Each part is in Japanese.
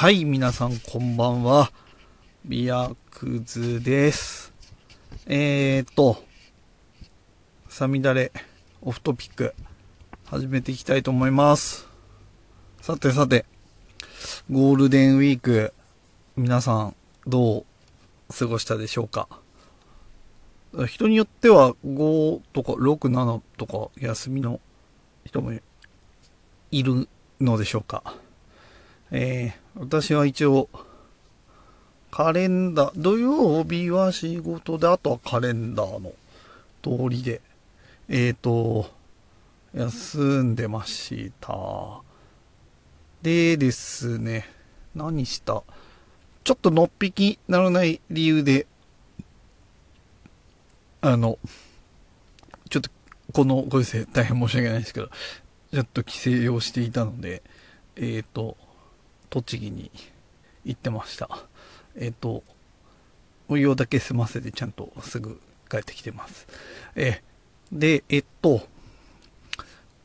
はい、皆さんこんばんは。ビアクズです。えーと、サミダレオフトピック始めていきたいと思います。さてさて、ゴールデンウィーク、皆さんどう過ごしたでしょうか？人によっては5とか6、7とか休みの人もいるのでしょうか？えー、私は一応、カレンダー、土曜日は仕事で、あとはカレンダーの通りで、えーと、休んでました。でですね、何した？ちょっとのっぴきならない理由で、あの、ちょっと、このご時世大変申し訳ないですけど、ちょっと帰省をしていたので、えっ、ー、と、栃木に行ってました。えっ、と、お湯だけ済ませてちゃんとすぐ帰ってきてます。えー、で、えっと、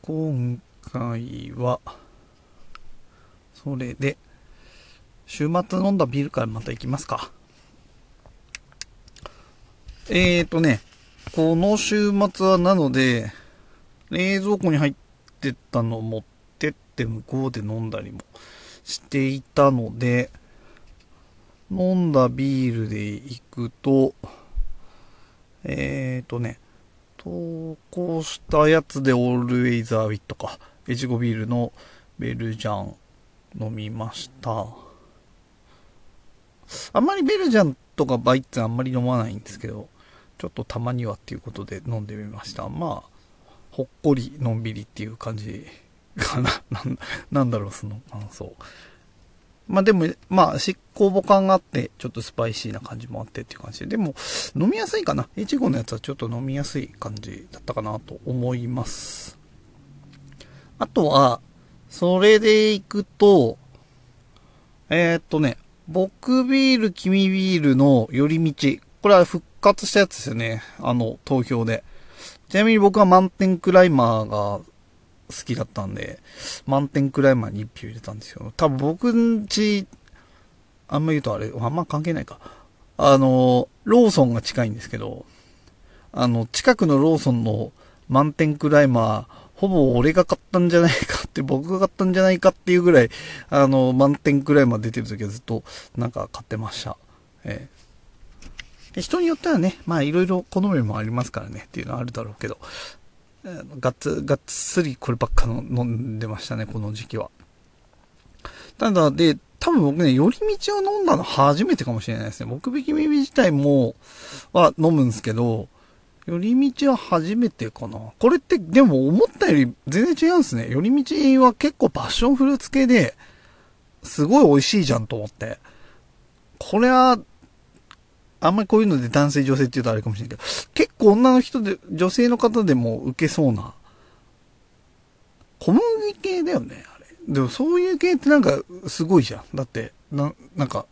今回は、それで、週末飲んだビールからまた行きますか。えーとね、この週末はなので、冷蔵庫に入ってたのを持ってって向こうで飲んだりもしていたので、飲んだビールで行くと、えーとね、投稿したやつでオールウェイザーウィットか、エチゴビールのベルジャン飲みました。あんまりベルジャンとかバイッツあんまり飲まないんですけど、ちょっとたまにはっていうことで飲んでみました。まあ、ほっこりのんびりっていう感じかな。なんだろう、その感想。まあでも、まあ、執行母感があって、ちょっとスパイシーな感じもあってっていう感じで、でも、飲みやすいかな。いちごのやつはちょっと飲みやすい感じだったかなと思います。あとは、それでいくと、えー、っとね、僕ビール、君ビールの寄り道。これは復活したやつですよね。あの、投票で。ちなみに僕は満点クライマーが好きだったんで、満点クライマーに1票入れたんですよ。多分僕んち、あんま言うとあれ、あんま関係ないか。あの、ローソンが近いんですけど、あの、近くのローソンの満点クライマー、ほぼ俺が買ったんじゃないかって、僕が買ったんじゃないかっていうぐらい、あの、満点くらいまで出てる時はずっと、なんか買ってました。ええ人によってはね、まあいろいろ好みもありますからねっていうのはあるだろうけど、がっつ、がっつりこればっかの飲んでましたね、この時期は。ただ、で、多分僕ね、寄り道を飲んだの初めてかもしれないですね。僕引き耳自体も、は飲むんですけど、寄り道は初めてかな。これって、でも思ったより全然違うんですね。寄り道は結構パッションフルーツ系で、すごい美味しいじゃんと思って。これは、あんまりこういうので男性女性って言うとあれかもしれないけど、結構女の人で、女性の方でも受けそうな。小麦系だよね、あれ。でもそういう系ってなんかすごいじゃん。だって、な、なんか、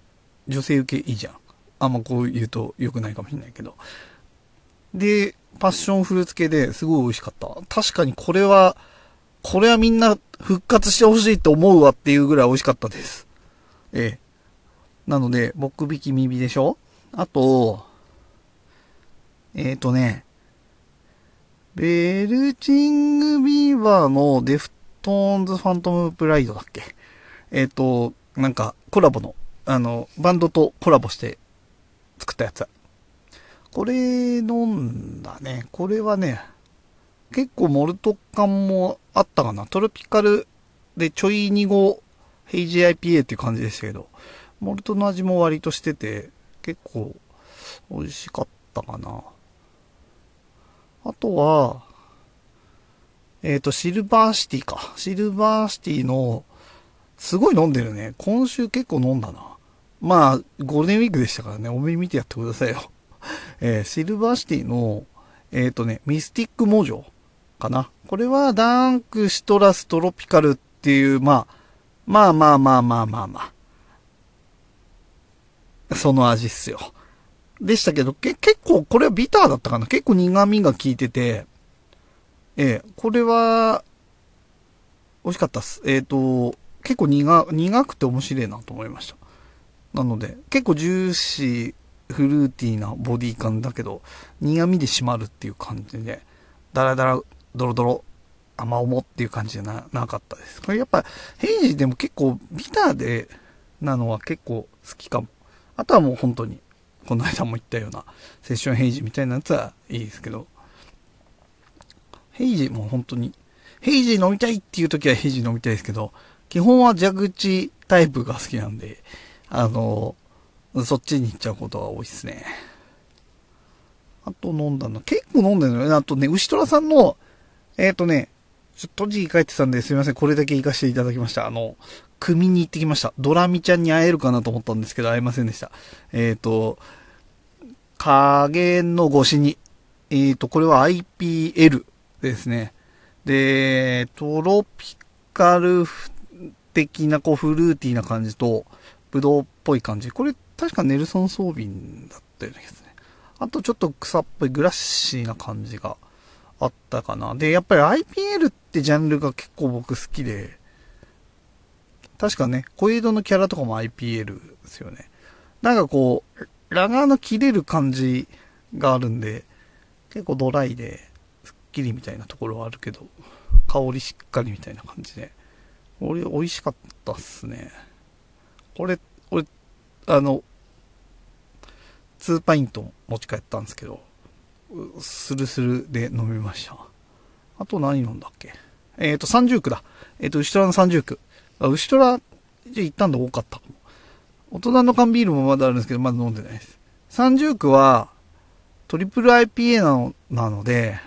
女性受けいいじゃん。あんまこう言うと良くないかもしれないけど。で、パッションフルーツ系ですごい美味しかった。確かにこれは、これはみんな復活してほしいと思うわっていうぐらい美味しかったです。ええ。なので、僕引き耳でしょ？あと、えっ、ー、とね、ベルチングビーバーのデフトーンズファントムプライドだっけ？えっ、ー、と、なんかコラボの、あの、バンドとコラボして作ったやつ。これ飲んだね。これはね、結構モルト感もあったかな。トロピカルでちょい2号ヘイジ IPA っていう感じでしたけど、モルトの味も割としてて、結構美味しかったかな。あとは、えっ、ー、と、シルバーシティか。シルバーシティの、すごい飲んでるね。今週結構飲んだな。まあ、ゴールデンウィークでしたからね、大目に見てやってくださいよ。えー、シルバーシティの、えっ、ー、とね、ミスティックモジョかな。これは dank citrus tropical っていう、まあ、まあまあまあまあまあまあ。その味っすよ。でしたけど、け、結構これはビターだったかな。結構苦味が効いてて、えー、これは、美味しかったっす。えっ、ー、と、結構苦、苦くて面白いなと思いました。なので、結構ジューシー、フルーティーなボディ感だけど、苦味で締まるっていう感じで、ダラダラ、ドロドロ、甘重っていう感じじゃななかったです。これやっぱ、ヘイジでも結構ビターで、なのは結構好きかも。あとはもう本当に、この間も言ったような、セッションヘイジみたいなやつはいいですけど、ヘイジも本当に、ヘイジ飲みたいっていう時はヘイジ飲みたいですけど、基本は蛇口タイプが好きなんで、あの、そっちに行っちゃうことが多いですね。あと飲んだの、結構飲んでるのよ。あとね、牛虎さんの、えっ、ー、とね、ちょっと字書いてたんですみません。これだけ行かせていただきました。あの、組に行ってきました。ドラミちゃんに会えるかなと思ったんですけど、会えませんでした。えっ、ー、と、影の越しに、えっ、ー、と、これは IPL ですね。で、トロピカル的なこうフルーティーな感じと、ブドウっぽい感じ。これ確かネルソン・ソービンだったような気がするね。あとちょっと草っぽいグラッシーな感じがあったかな。で、やっぱり IPL ってジャンルが結構僕好きで、確かね、小江戸のキャラとかも IPL ですよね。なんかこう、ラガーの切れる感じがあるんで、結構ドライで、スッキリみたいなところはあるけど、香りしっかりみたいな感じで、俺美味しかったっすね。これ、俺、あの、2パイント持ち帰ったんですけど、スルスルで飲みました。あと何飲んだっけ？えっ、ー、と、三十区だ。えっ、ー、と、牛虎の三十区。あ、牛虎、じゃ行ったんで多かったかも。大人の缶ビールもまだあるんですけど、まだ飲んでないです。三十区は、トリプル IPA なのなので、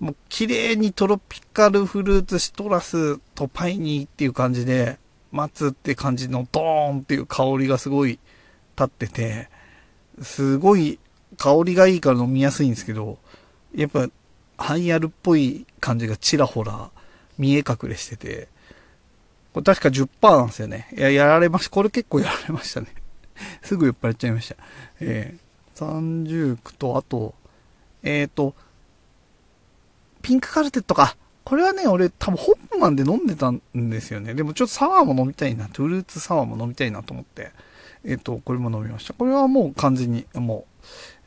もう綺麗にトロピカルフルーツシトラスとパイニーっていう感じで、待つって感じのドーンっていう香りがすごい立ってて、すごい香りがいいから飲みやすいんですけど、やっぱハイアルっぽい感じがちらほら見え隠れしてて、これ確か10%なんですよね。いや、やられました。これ結構やられましたね。すぐ酔っ払っちゃいました。えー、30区と、あと、えっ、ー、と、ピンクカルテットか。これはね、俺多分ホップマンで飲んでたんですよね。でもちょっとサワーも飲みたいな。フルーツサワーも飲みたいなと思って、えっ、ー、と、これも飲みました。これはもう完全に、もう、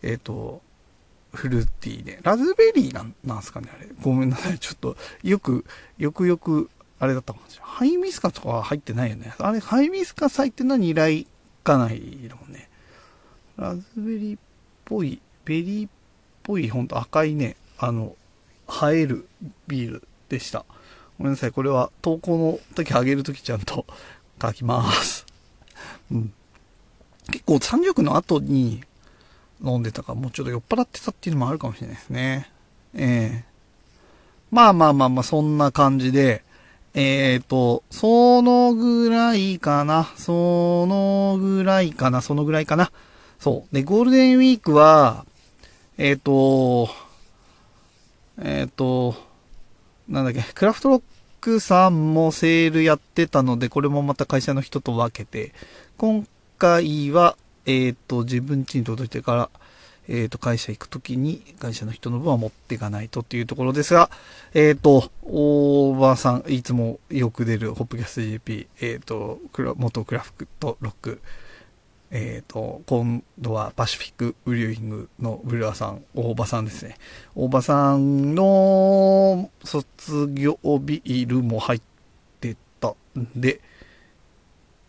えっ、ー、と、フルーティーで。ラズベリーなんなんすかね、あれ。ごめんなさい。ちょっと、よく、よくよく、あれだったかもしれない。ハイビスカとかは入ってないよね。あれ、ハイビスカス入ってるのはニライカナイだもんね。ラズベリーっぽい、ベリーっぽい、ほんと赤いね、あの、映えるビールでした。ごめんなさい。これは投稿の時あげる時ちゃんと書きます。うん。結構30区の後に飲んでたか、もうちょっと酔っ払ってたっていうのもあるかもしれないですね。ええー、まあまあまあまあ、そんな感じで、えっ、ー、と、そのぐらいかな。そのぐらいかな。そのぐらいかな。そう。で、ゴールデンウィークは、えっ、ー、と、えっ、と、なんだっけ、クラフトロックさんもセールやってたので、これもまた会社の人と分けて、今回は、えっ、ー、と、自分家に届いてから、えっ、ー、と、会社行くときに、会社の人の分は持っていかないとっていうところですが、えっ、と、大場さん、いつもよく出るホップキャスト GP、えっ、と、元クラフトロック、えっ、と、今度はパシフィックブリューイングのブルワさん、大場さんですね。大場さんの卒業ビールも入ってたんで、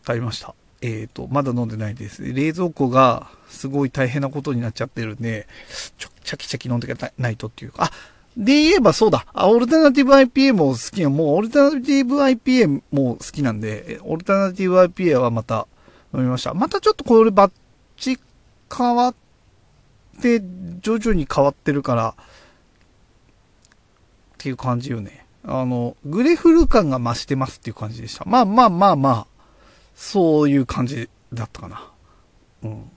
買いました。えっ、ー、と、まだ飲んでないです。冷蔵庫がすごい大変なことになっちゃってるんで、ちょ、チャキチャキ飲んでいないとっていうか、あ、で言えばそうだ。あオルタナティブ IPA も好きな、もうオルタナティブ IPA も好きなんで、オルタナティブ IPA はまた飲みました。またちょっとこれバッチ変わって、徐々に変わってるから、っていう感じよね。あの、グレフル感が増してますっていう感じでした。まあまあまあまあ、そういう感じだったかな。うん。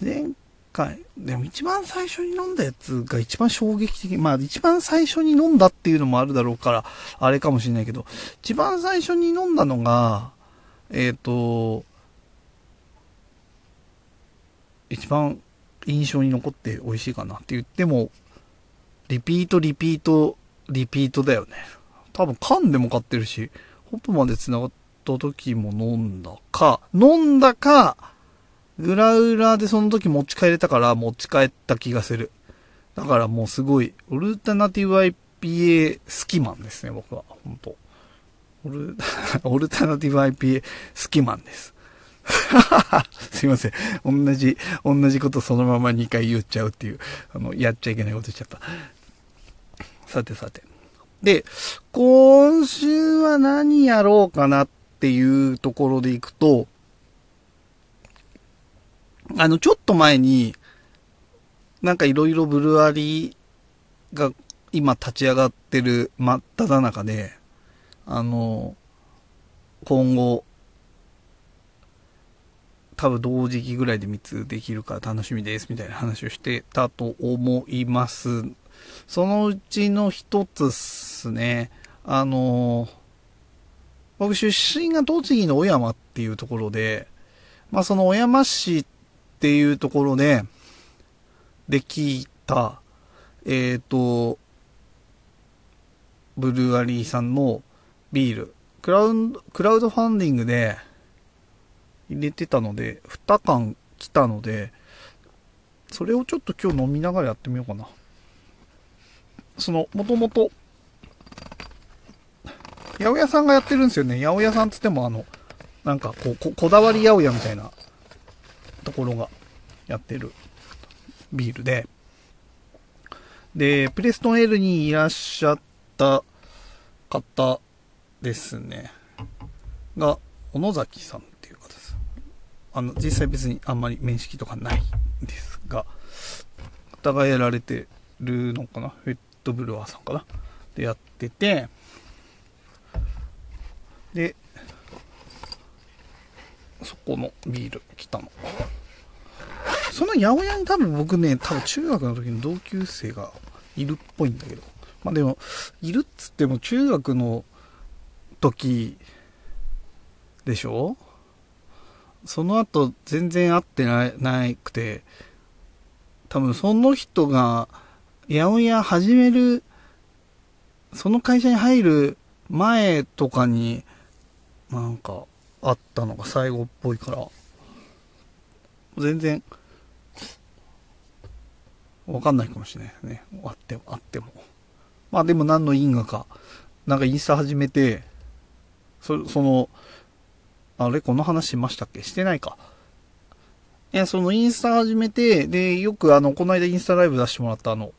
前回、でも一番最初に飲んだやつが一番衝撃的。まあ一番最初に飲んだっていうのもあるだろうから、あれかもしれないけど、一番最初に飲んだのが、えっ、ー、と、一番印象に残って美味しいかなって言っても、リピート、リピート、リピートだよね。多分缶でも買ってるし、ホップマンで繋がった時も飲んだか、飲んだか、グラウラーでその時持ち帰れたから持ち帰った気がする。だからもうすごい、オルタナティブ IPA 好きマンですね、僕は。本当オル、オルタナティブ IPA 好きマンです。すいません。同じ、同じことそのまま2回言っちゃうっていう、あの、やっちゃいけないこと言っちゃった。さてさて。で、今週は何やろうかなっっていうところでいくと、あの、ちょっと前に、なんかいろいろブルワリーが今立ち上がってる真っ只中で、あの、今後、多分同時期ぐらいで3つできるから楽しみですみたいな話をしてたと思います。そのうちの一つっすね。あの、僕出身が栃木の小山っていうところで、まあその小山市っていうところで、できた、えっ、ー、と、ブルーアリーさんのビール、クラウド、クラウドファンディングで入れてたので、2缶来たので、それをちょっと今日飲みながらやってみようかな。その、もともと、八百屋さんがやってるんですよね。八百屋さんつってもあの、なんかこう、ここだわり八百屋みたいなところがやってるビールで、で、プレストン L にいらっしゃった方ですね。が、小野崎さんっていう方です。あの、実際別にあんまり面識とかないんですが、方がやられてるのかなフェットブルワーさんかなでやってて、で、そこのビール来たの。その八百屋に多分僕ね、多分中学の時の同級生がいるっぽいんだけど。まあでも、いるっつっても中学の時でしょ？その後全然会ってななくて、多分その人が八百屋始める、その会社に入る前とかに、なんかあったのが最後っぽいから、全然わかんないかもしれないですね。あっても、あっても。まあでも何の因果か。なんかインスタ始めて、そ、その、あれこの話しましたっけ？してないか。いや、そのインスタ始めて、で、よくあの、この間インスタライブ出してもらったあの、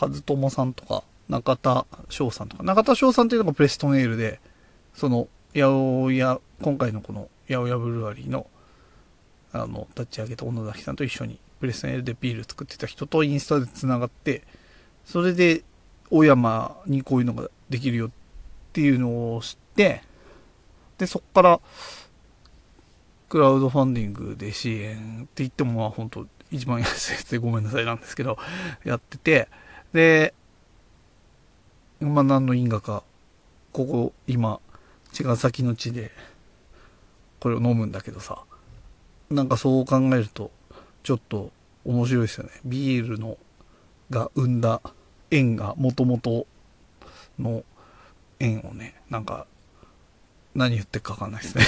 和友さんとか、中田翔さんとか、中田翔さんっていうのがプレストネイルで、その、八百屋、今回のこの八百屋ブルワリーの、あの、立ち上げた小野崎さんと一緒にプレスネルでビール作ってた人とインスタで繋がって、それで、大山にこういうのができるよっていうのを知って、で、そっから、クラウドファンディングで支援って言ってもまあ本当一番安いやつでごめんなさいなんですけど、やってて、で、まあ何の因果か、ここ今、茅ヶ崎の地で、これを飲むんだけどさ、なんかそう考えると、ちょっと面白いですよね。ビールの、が生んだ縁が元々の縁をね、なんか、何言ってるかわかんないですね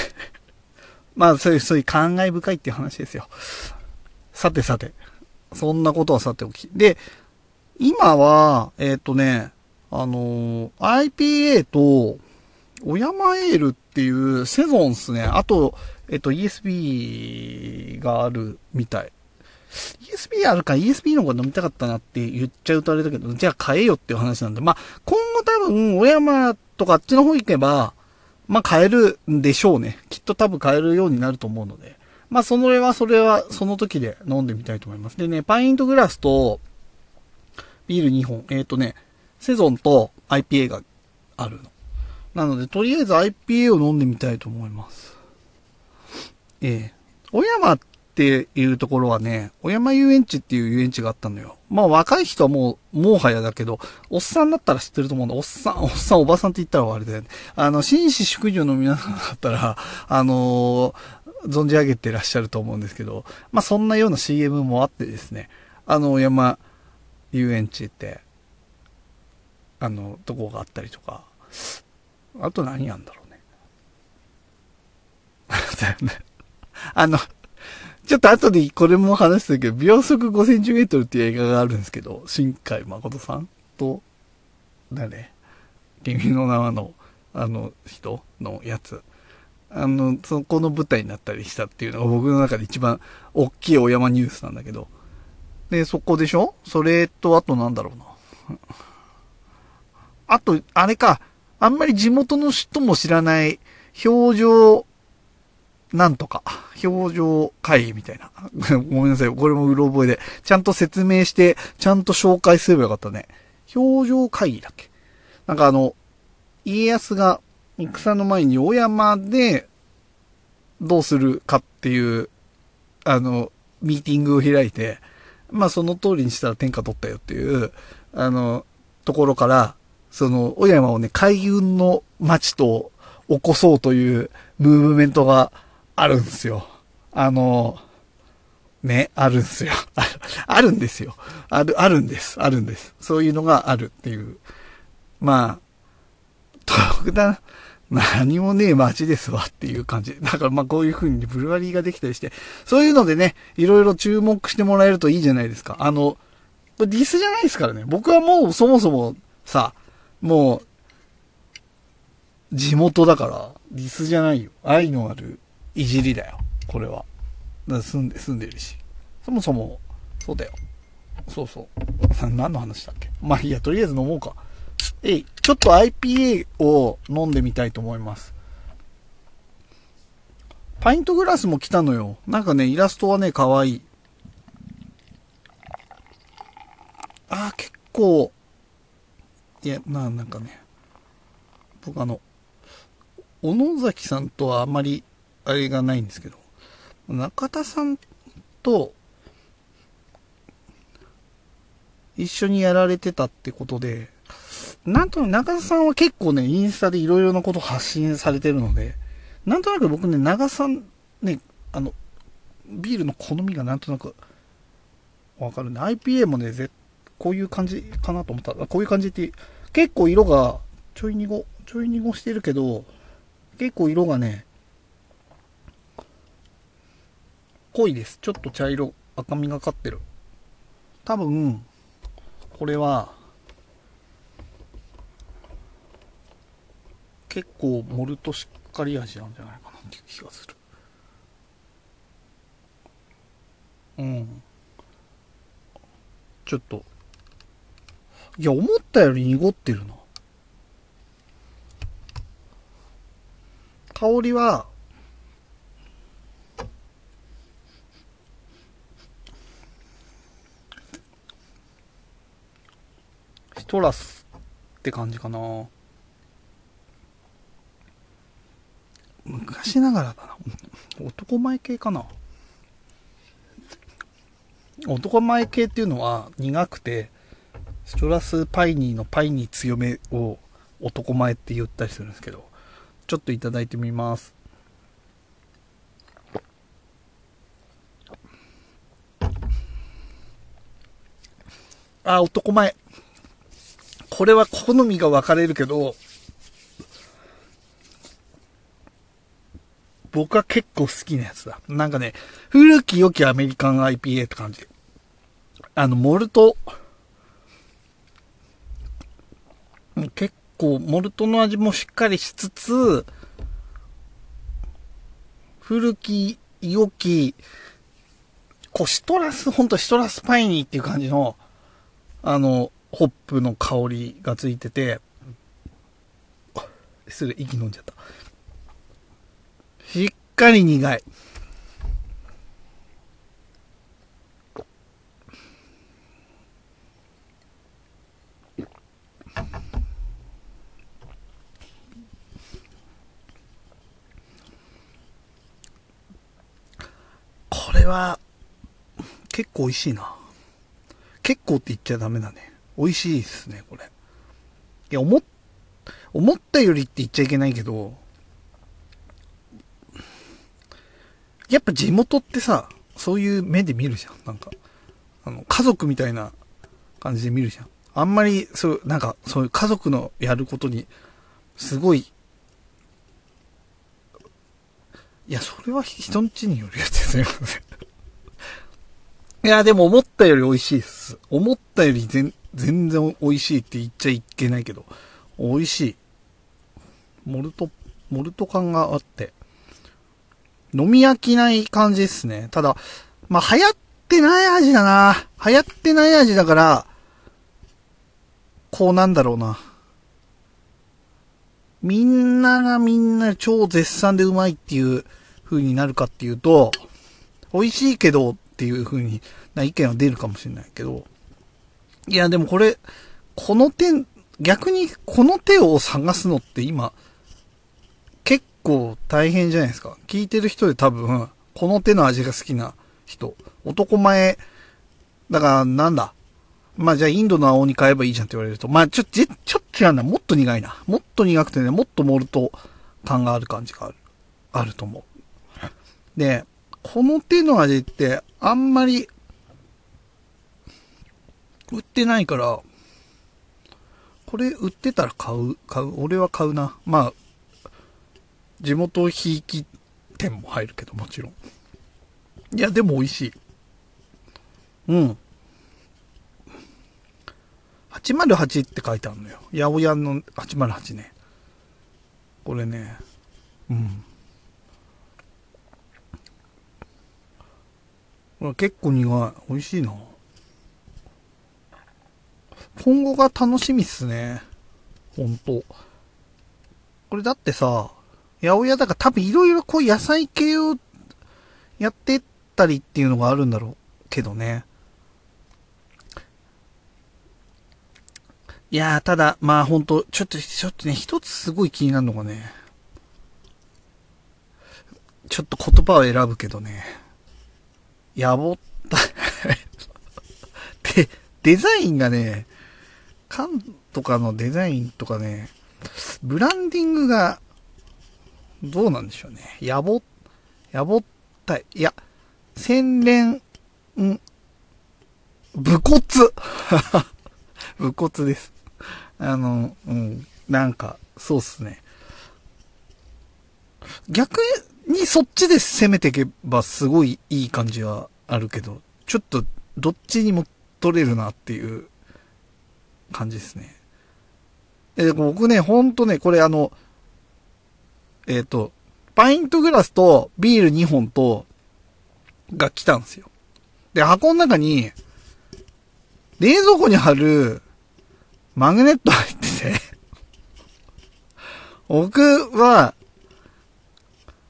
まあ、そういう、そういう感慨深いっていう話ですよ。さてさて。そんなことはさておき。で、今は、えっ、ー、とね、あのー、IPA と、小山エールっていうセゾンっすね。あと、えっ、と、ESB があるみたい。ESP あるか ESP の方が飲みたかったなって言っちゃうとあれだけど、じゃあ買えよっていう話なんで、まあ、今後多分、小山とかあっちの方行けば、まあ買えるんでしょうね。きっと多分買えるようになると思うので。まあ、それは、それは、その時で飲んでみたいと思います。でね、パイントグラスと、ビール2本、えっ、ー、とね、セゾンと IPA があるの。なので、とりあえず IPA を飲んでみたいと思います。ええー、小山っていうところはね、小山遊園地っていう遊園地があったのよ。まあ若い人はもう、もはやだけど、おっさんだったら知ってると思うんだ。おっさん、おっさん、おばさんって言ったら終わりだよね。あの、紳士淑女の皆さんだったら、あのー、存じ上げてらっしゃると思うんですけど、まあそんなような CM もあってですね、あの、小山遊園地って、あの、とこがあったりとか、あと何やんだろうね。あの、ちょっと後でこれも話したけど、秒速5センチメートルっていう映画があるんですけど、新海誠さんと、誰？君の名はの、あの人のやつ。あの、そこの舞台になったりしたっていうのが僕の中で一番大きいお山ニュースなんだけど。で、そこでしょ？それと、あとなんだろうな。あと、あれか、あんまり地元の人も知らない表情、なんとか、表情会議みたいな。ごめんなさい。これもうろ覚えで。ちゃんと説明して、ちゃんと紹介すればよかったね。表情会議だっけ？なんかあの、家康が戦の前に小山でどうするかっていう、あの、ミーティングを開いて、まあその通りにしたら天下取ったよっていう、あの、ところから、その、小山をね、海運の町と起こそうというムーブメントがあるんですよ。あの、ね、あるんですよ。あるんですよ。ある、あるんです。あるんです。そういうのがあるっていう。まあ、特段、何もねえ街ですわっていう感じ。だからまあこういう風にブルワリーができたりして、そういうのでね、いろいろ注目してもらえるといいじゃないですか。あの、ディスじゃないですからね。僕はもうそもそもさ、もう、地元だから、ディスじゃないよ。愛のあるいじりだよ。これは。だ住んで、住んでるし。そもそも、そうだよ。そうそう。何の話だっけ？まあいいや、とりあえず飲もうか。えい、ちょっと IPA を飲んでみたいと思います。パイントグラスも来たのよ。なんかね、イラストはね、かわいい。あ、結構、いや、な、なんかね、僕あの、小野崎さんとはあまり、あれがないんですけど、中田さんと、一緒にやられてたってことで、なんとなく中田さんは結構ね、インスタでいろいろなこと発信されてるので、なんとなく僕ね、長さん、ね、あの、ビールの好みがなんとなくわかるね。IPA もね、ぜこういう感じかなと思った。こういう感じって、結構色がちょい濁、ちょい濁してるけど、結構色がね、濃いです。ちょっと茶色、赤みがかってる。多分、これは、結構モルトしっかり味なんじゃないかなっていう気がするうんちょっといや思ったより濁ってるな香りはシトラスって感じかな昔ながらだな。男前系かな。男前系っていうのは苦くて、ストラスパイニーのパイニー強めを男前って言ったりするんですけど、ちょっといただいてみます。あ、男前。これは好みが分かれるけど、僕は結構好きなやつだ。なんかね、古き良きアメリカン IPA って感じ。あの、モルト、結構、モルトの味もしっかりしつつ、古き良き、こう、シトラス、ほんとシトラスパイニーっていう感じの、あの、ホップの香りがついてて、失礼、息飲んじゃった。しっかり苦い。これは、結構美味しいな。結構って言っちゃダメだね。美味しいですね、これ。いや、思っ、思ったよりって言っちゃいけないけど、やっぱ地元ってさ、そういう目で見るじゃん。なんか、あの、家族みたいな感じで見るじゃん。あんまり、そう、なんか、そういう家族のやることに、すごい、いや、それは人んちによるやつですね。いや、でも思ったより美味しいっす。思ったより全全然美味しいって言っちゃいけないけど、美味しい。モルト、モルト感があって、飲み飽きない感じですね。ただ、まあ、流行ってない味だな。流行ってない味だから、こうなんだろうな。みんながみんな超絶賛でうまいっていう風になるかっていうと、美味しいけどっていう風にな意見は出るかもしれないけど、いやでもこれ、この手、逆にこの手を探すのって今、結構大変じゃないですか。聞いてる人で多分、この手の味が好きな人、男前、だからなんだ、まあじゃあインドの青に買えばいいじゃんって言われると、まあちょ、ちょ、ちょっと違うんだ。もっと苦いな。もっと苦くてね、もっとモルト感がある感じがある。あると思う。で、この手の味ってあんまり売ってないから、これ売ってたら買う、買う。俺は買うな。まあ、地元ひいき店も入るけど、もちろん。いや、でも美味しい。うん。808って書いてあるのよ。八百屋の808ね。これね、うん。これ結構苦い。美味しいな。今後が楽しみっすね。ほんと。これだってさ、八百屋だから多分いろいろこう野菜系をやってったりっていうのがあるんだろうけどね。いやー、ただ、まあほんと、ちょっと、ちょっとね、一つすごい気になるのがね、ちょっと言葉を選ぶけどね、やぼった で、デザインがね、缶とかのデザインとかね、ブランディングが、どうなんでしょうね。やぼ、やぼったい。いや、洗練、ん、武骨 武骨です。あの、うん、なんか、そうっすね。逆にそっちで攻めていけばすごいいい感じはあるけど、ちょっとどっちにも取れるなっていう感じですね。え、僕ね、ほんとね、これあの、えっ、ー、と、パイントグラスとビール2本と、が来たんですよ。で、箱の中に、冷蔵庫に貼るマグネット入ってて 僕は、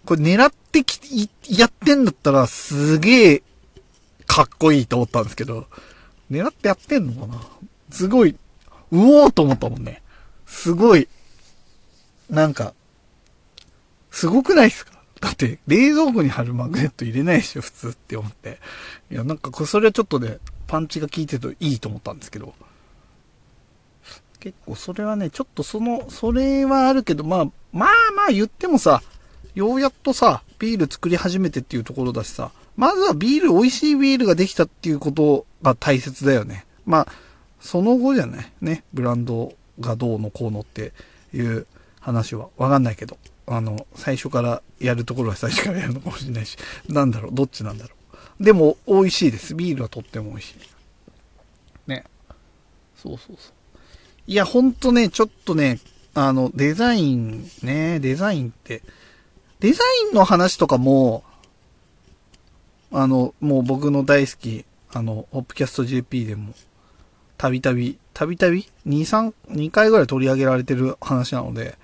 これ狙ってき、やってんだったらすげえかっこいいと思ったんですけど、狙ってやってんのかな？すごい、うおーと思ったもんね。すごい、なんか、すごくないですか？だって、冷蔵庫に貼るマグネット入れないでしょ、普通って思って。いや、なんか、それはちょっとね、パンチが効いてるといいと思ったんですけど。結構それはね、ちょっとその、それはあるけど、まあ、まあまあ言ってもさ、ようやっとさ、ビール作り始めてっていうところだしさ、まずはビール、美味しいビールができたっていうことが大切だよね。まあ、その後じゃない？ね、ブランドがどうのこうのっていう話はわかんないけど、あの、最初からやるところは最初からやるのかもしれないし、なんだろう、どっちなんだろう？でも、美味しいです。ビールはとっても美味しい。ね？そうそうそう。いや、ほんとね、ちょっとね、あの、デザイン、ね、デザインって、デザインの話とかも、あの、もう僕の大好き、あの、ホップキャスト JP でも、たびたび、たびたび、2、3、2回ぐらい取り上げられてる話なので、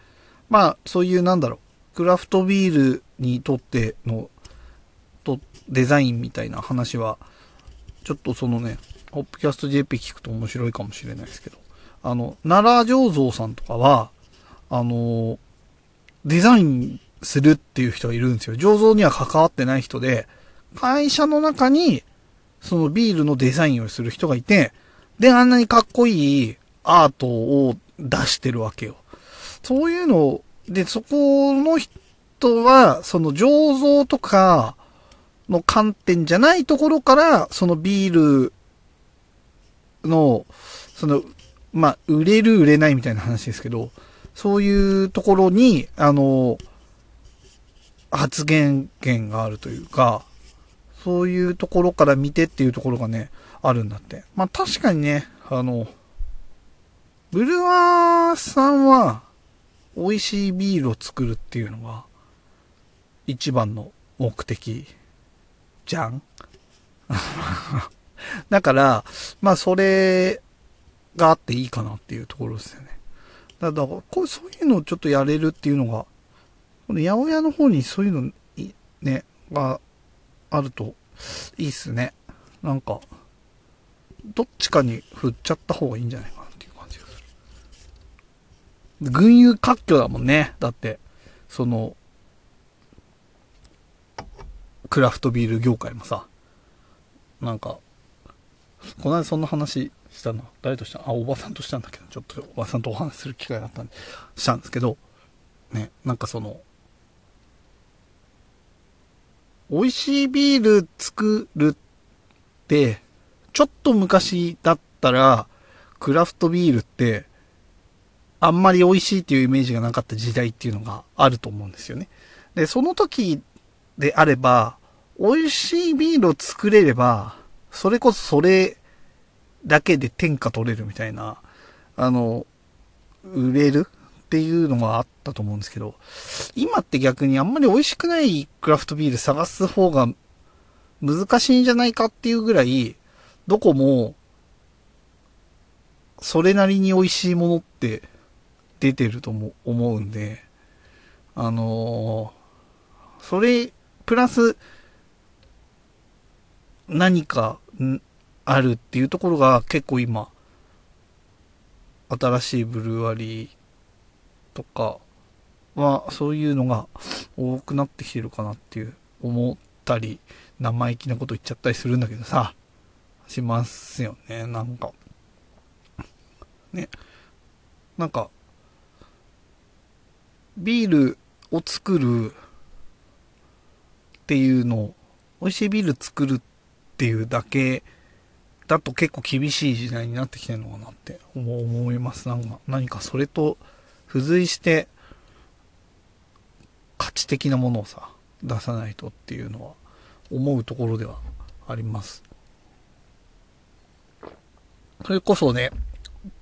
まあ、そういうなんだろう、クラフトビールにとっての、と、デザインみたいな話は、ちょっとそのね、ホップキャスト JP 聞くと面白いかもしれないですけど、あの、奈良醸造さんとかは、あの、デザインするっていう人がいるんですよ。醸造には関わってない人で、会社の中に、そのビールのデザインをする人がいて、で、あんなにかっこいいアートを出してるわけよ。そういうので、そこの人は、その醸造とかの観点じゃないところから、そのビールの、そのまあ、売れる売れないみたいな話ですけど、そういうところに、あの、発言権があるというか、そういうところから見てっていうところがね、あるんだって。まあ確かにね、あの、ブルワーさんは、美味しいビールを作るっていうのが、一番の目的、じゃん だから、まあそれがあっていいかなっていうところですよね。だから、こうそういうのをちょっとやれるっていうのが、この八百屋の方にそういうの、ね、があるといいっすね。なんか、どっちかに振っちゃった方がいいんじゃないかなっていう感じがする。群雄割拠だもんね。だって、その、クラフトビール業界もさ、なんか、この間そんな話したの、誰とした？あ、おばさんとしたんだけど、ちょっとおばさんとお話しする機会があったんで、したんですけど、ね、なんかその、美味しいビール作るって、ちょっと昔だったら、クラフトビールって、あんまり美味しいっていうイメージがなかった時代っていうのがあると思うんですよね。で、その時であれば、美味しいビールを作れれば、それこそそれだけで天下取れるみたいな、あの、売れるっていうのがあったと思うんですけど、今って逆にあんまり美味しくないクラフトビール探す方が難しいんじゃないかっていうぐらい、どこも、それなりに美味しいものって出てるとも思うんで、あのー、それ、プラス、何かあるっていうところが結構今、新しいブルワリーとかは、そういうのが多くなってきてるかなっていう思ったり、生意気なこと言っちゃったりするんだけどさ、しますよね、なんか。ね。なんか、ビールを作るっていうのを、美味しいビール作るっていうだけだと結構厳しい時代になってきてるのかなって思います。なんか、何かそれと付随して、価値的なものをさ、出さないとっていうのは思うところではあります。それこそね、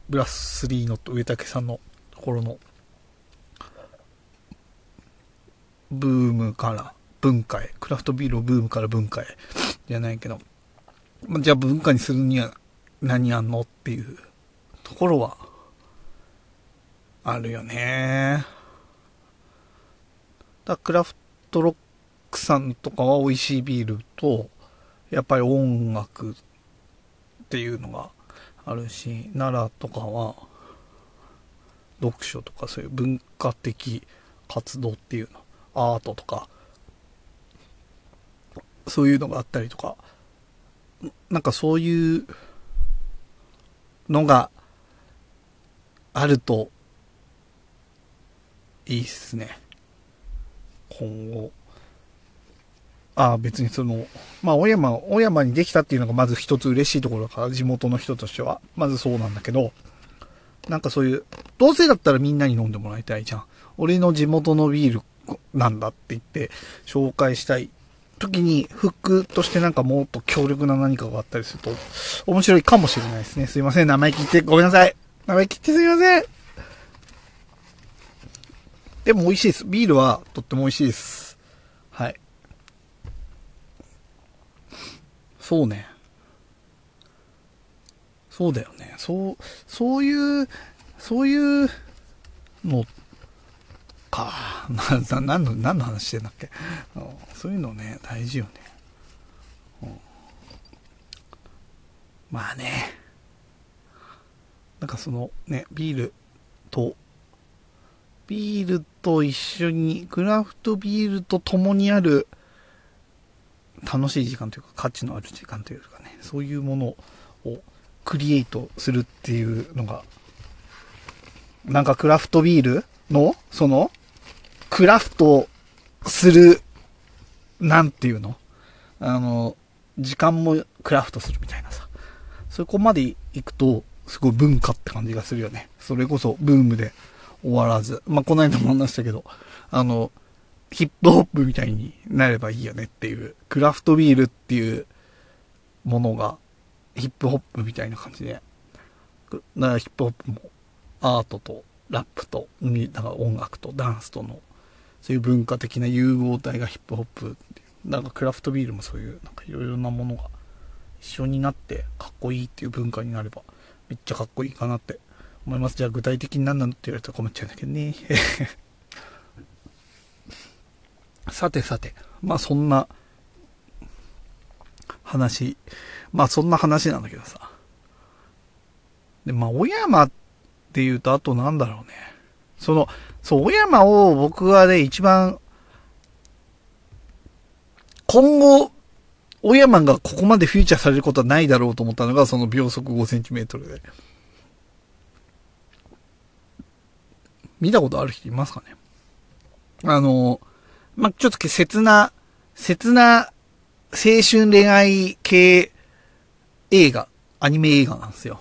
ブラス3の上竹さんのところの、ブームから文化へ、クラフトビールをブームから文化へ、じゃないけど、まじゃあ文化にするには何やんのっていうところは、あるよね。だクラフトロックさんとかは美味しいビールと、やっぱり音楽っていうのがあるし、奈良とかは、読書とかそういう文化的活動っていうの、アートとか、そういうのがあったりとか、なんかそういうのがあるといいっすね。今後。ああ、別にその、まあ、小山、小山にできたっていうのがまず一つ嬉しいところだから、地元の人としては。まずそうなんだけど、なんかそういう、どうせだったらみんなに飲んでもらいたいじゃん。俺の地元のビールなんだって言って紹介したい時にフックとしてなんかもっと強力な何かがあったりすると面白いかもしれないですね。すいません。名前切ってごめんなさい。名前切ってすいません。でも美味しいです。ビールはとっても美味しいです。はい。そうね。そうだよね。そう、そういう、そういうのか。な、な、何の、何の話してんだっけ？そういうのね、大事よね。うん、まあね。なんかそのね、ビールとビールと一緒に、クラフトビールと共にある楽しい時間というか価値のある時間というかね、そういうものをクリエイトするっていうのが、なんかクラフトビールの、その、クラフトする、なんていうの？あの、時間もクラフトするみたいなさ。そこまで行くと、すごい文化って感じがするよね。それこそブームで終わらず。まあ、この間も話したけど、あの、ヒップホップみたいになればいいよねっていう、クラフトビールっていうものがヒップホップみたいな感じで、だからヒップホップもアートとラップと、だから音楽とダンスとの、そういう文化的な融合体がヒップホップっていう。なんかクラフトビールもそういう、なんかいろいろなものが一緒になってかっこいいっていう文化になれば、めっちゃかっこいいかなって思います。じゃあ具体的に何なのって言われたら困っちゃうんだけどね。さてさて、まあそんな話、まあそんな話なんだけどさ。で、まあ小山って言うとあとなんだろうね。その、そう、小山を僕はね、一番、今後、小山がここまでフューチャーされることはないだろうと思ったのが、その秒速5センチメートルで。見たことある人いますかね？あの、まあ、ちょっと切な、切な青春恋愛系映画、アニメ映画なんですよ。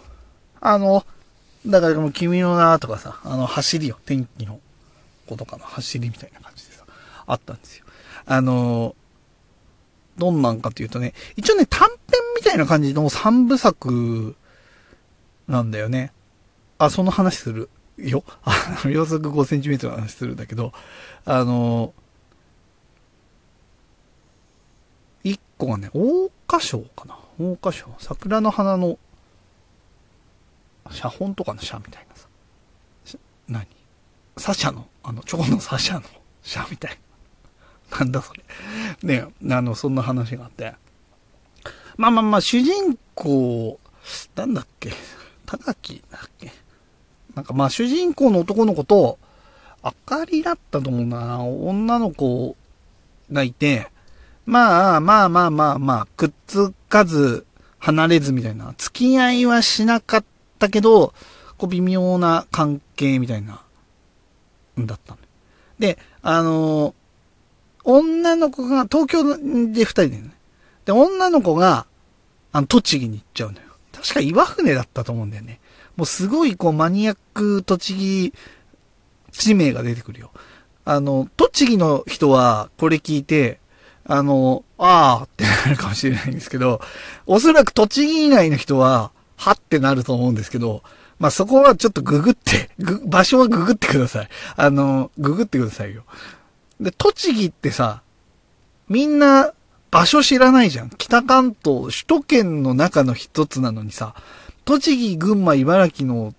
あの、だからもう君の名とかさ、あの走りよ、天気の子とかの走りみたいな感じでさ、あったんですよ。あの、どんなんかっていうとね、一応ね、短編みたいな感じの三部作なんだよね。あ、その話するよ。あの、秒速5センチメートルの話するんだけど、あの、一個がね、桜花賞かな。桜花賞。桜の花の、写本とかの写みたいなさ。何？サシャの、あの、蝶のサシャの写みたいな。なんだそれ。ねあの、そんな話があって。まあまあまあ、主人公、なんだっけ？高木だっけ？なんかまあ主人公の男の子と、あかりだったと思うな。女の子がいて、まあまあまあまあまあ、くっつかず離れずみたいな。付き合いはしなかったけど、こう微妙な関係みたいな、だったの。で、あの、女の子が、東京で二人でね。で、女の子が、あの、栃木に行っちゃうのよ。確か岩船だったと思うんだよね。もうすごいこうマニアック栃木地名が出てくるよ。あの、栃木の人はこれ聞いて、あの、あーってなるかもしれないんですけど、おそらく栃木以外の人は、はってなると思うんですけど、まあ、そこはちょっとググって、場所はググってください。あの、ググってくださいよ。で、栃木ってさ、みんな場所知らないじゃん。北関東、首都圏の中の一つなのにさ、栃木、群馬、茨城の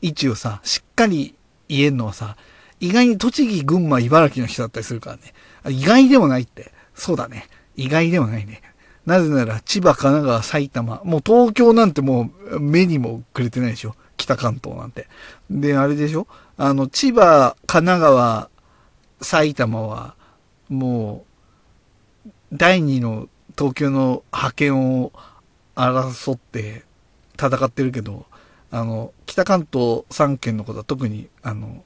位置をさ、しっかり言えんのはさ、意外に栃木、群馬、茨城の人だったりするからね。意外でもないって。そうだね。意外でもないね。なぜなら、千葉、神奈川、埼玉。もう東京なんてもう目にもくれてないでしょ。北関東なんて。で、あれでしょあの、千葉、神奈川、埼玉は、もう、第二の東京の派遣を争って戦ってるけど、あの、北関東3県のことは特に、あの、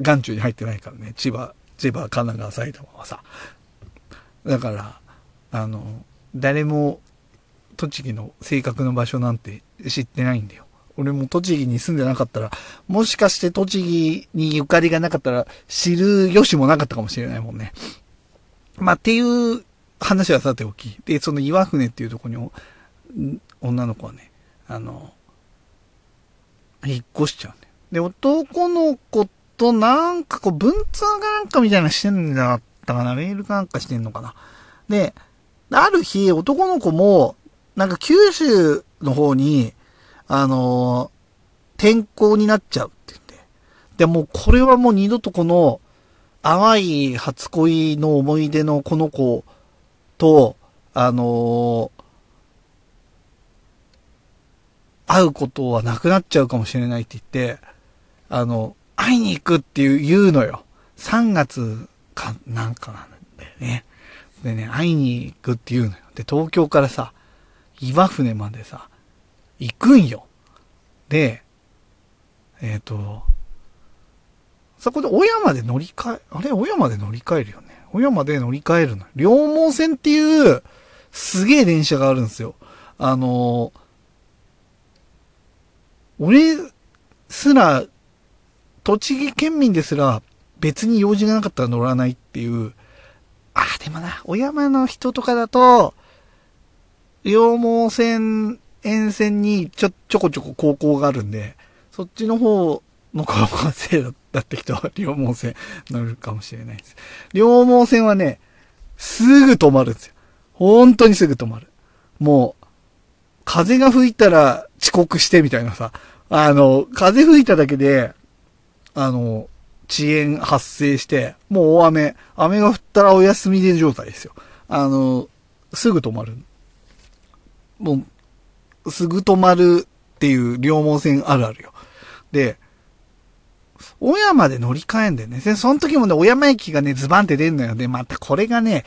眼中に入ってないからね。千葉、千葉、神奈川、埼玉はさ。だから、あの、誰も栃木の正確な場所なんて知ってないんだよ。俺も栃木に住んでなかったら、もしかして栃木にゆかりがなかったら、知る由もなかったかもしれないもんね。まあ、っていう話はさておき。で、その岩船っていうとこに、女の子はね、あの、引っ越しちゃうんだよ。で、男の子となんかこう、文通がなんかみたいなしてんだったかな。メールかなんかしてんのかな。で、ある日、男の子も、なんか九州の方に、あのー、転校になっちゃうって言って。で、もうこれはもう二度とこの、淡い初恋の思い出のこの子と、あのー、会うことはなくなっちゃうかもしれないって言って、あの、会いに行くっていう言うのよ。3月か、なんかなんだよね。でね、会いに行くって言うのよ。で、東京からさ、岩船までさ、行くんよ。で、えっ、ー、と、そこで小山で乗り換え、あれ？小山で乗り換えるよね。小山で乗り換えるの。両毛線っていう、すげえ電車があるんですよ。あの俺すら、栃木県民ですら、別に用事がなかったら乗らないっていう、ああ、でもな、小山の人とかだと、両毛線沿線にちょ、ちょこちょこ高校があるんで、そっちの方の高校生だった人は 両毛線乗るかもしれないです。両毛線はね、すぐ止まるんですよ。本当にすぐ止まる。もう、風が吹いたら遅刻してみたいなさ、あの、風吹いただけで、あの、遅延発生して、もう大雨、雨が降ったらお休みで状態ですよ。あの、すぐ止まる。もう、すぐ止まるっていう両毛線あるあるよ。で、小山で乗り換えんだよね。で、その時もね、小山駅がね、ズバンって出んのよ。で、またこれがね、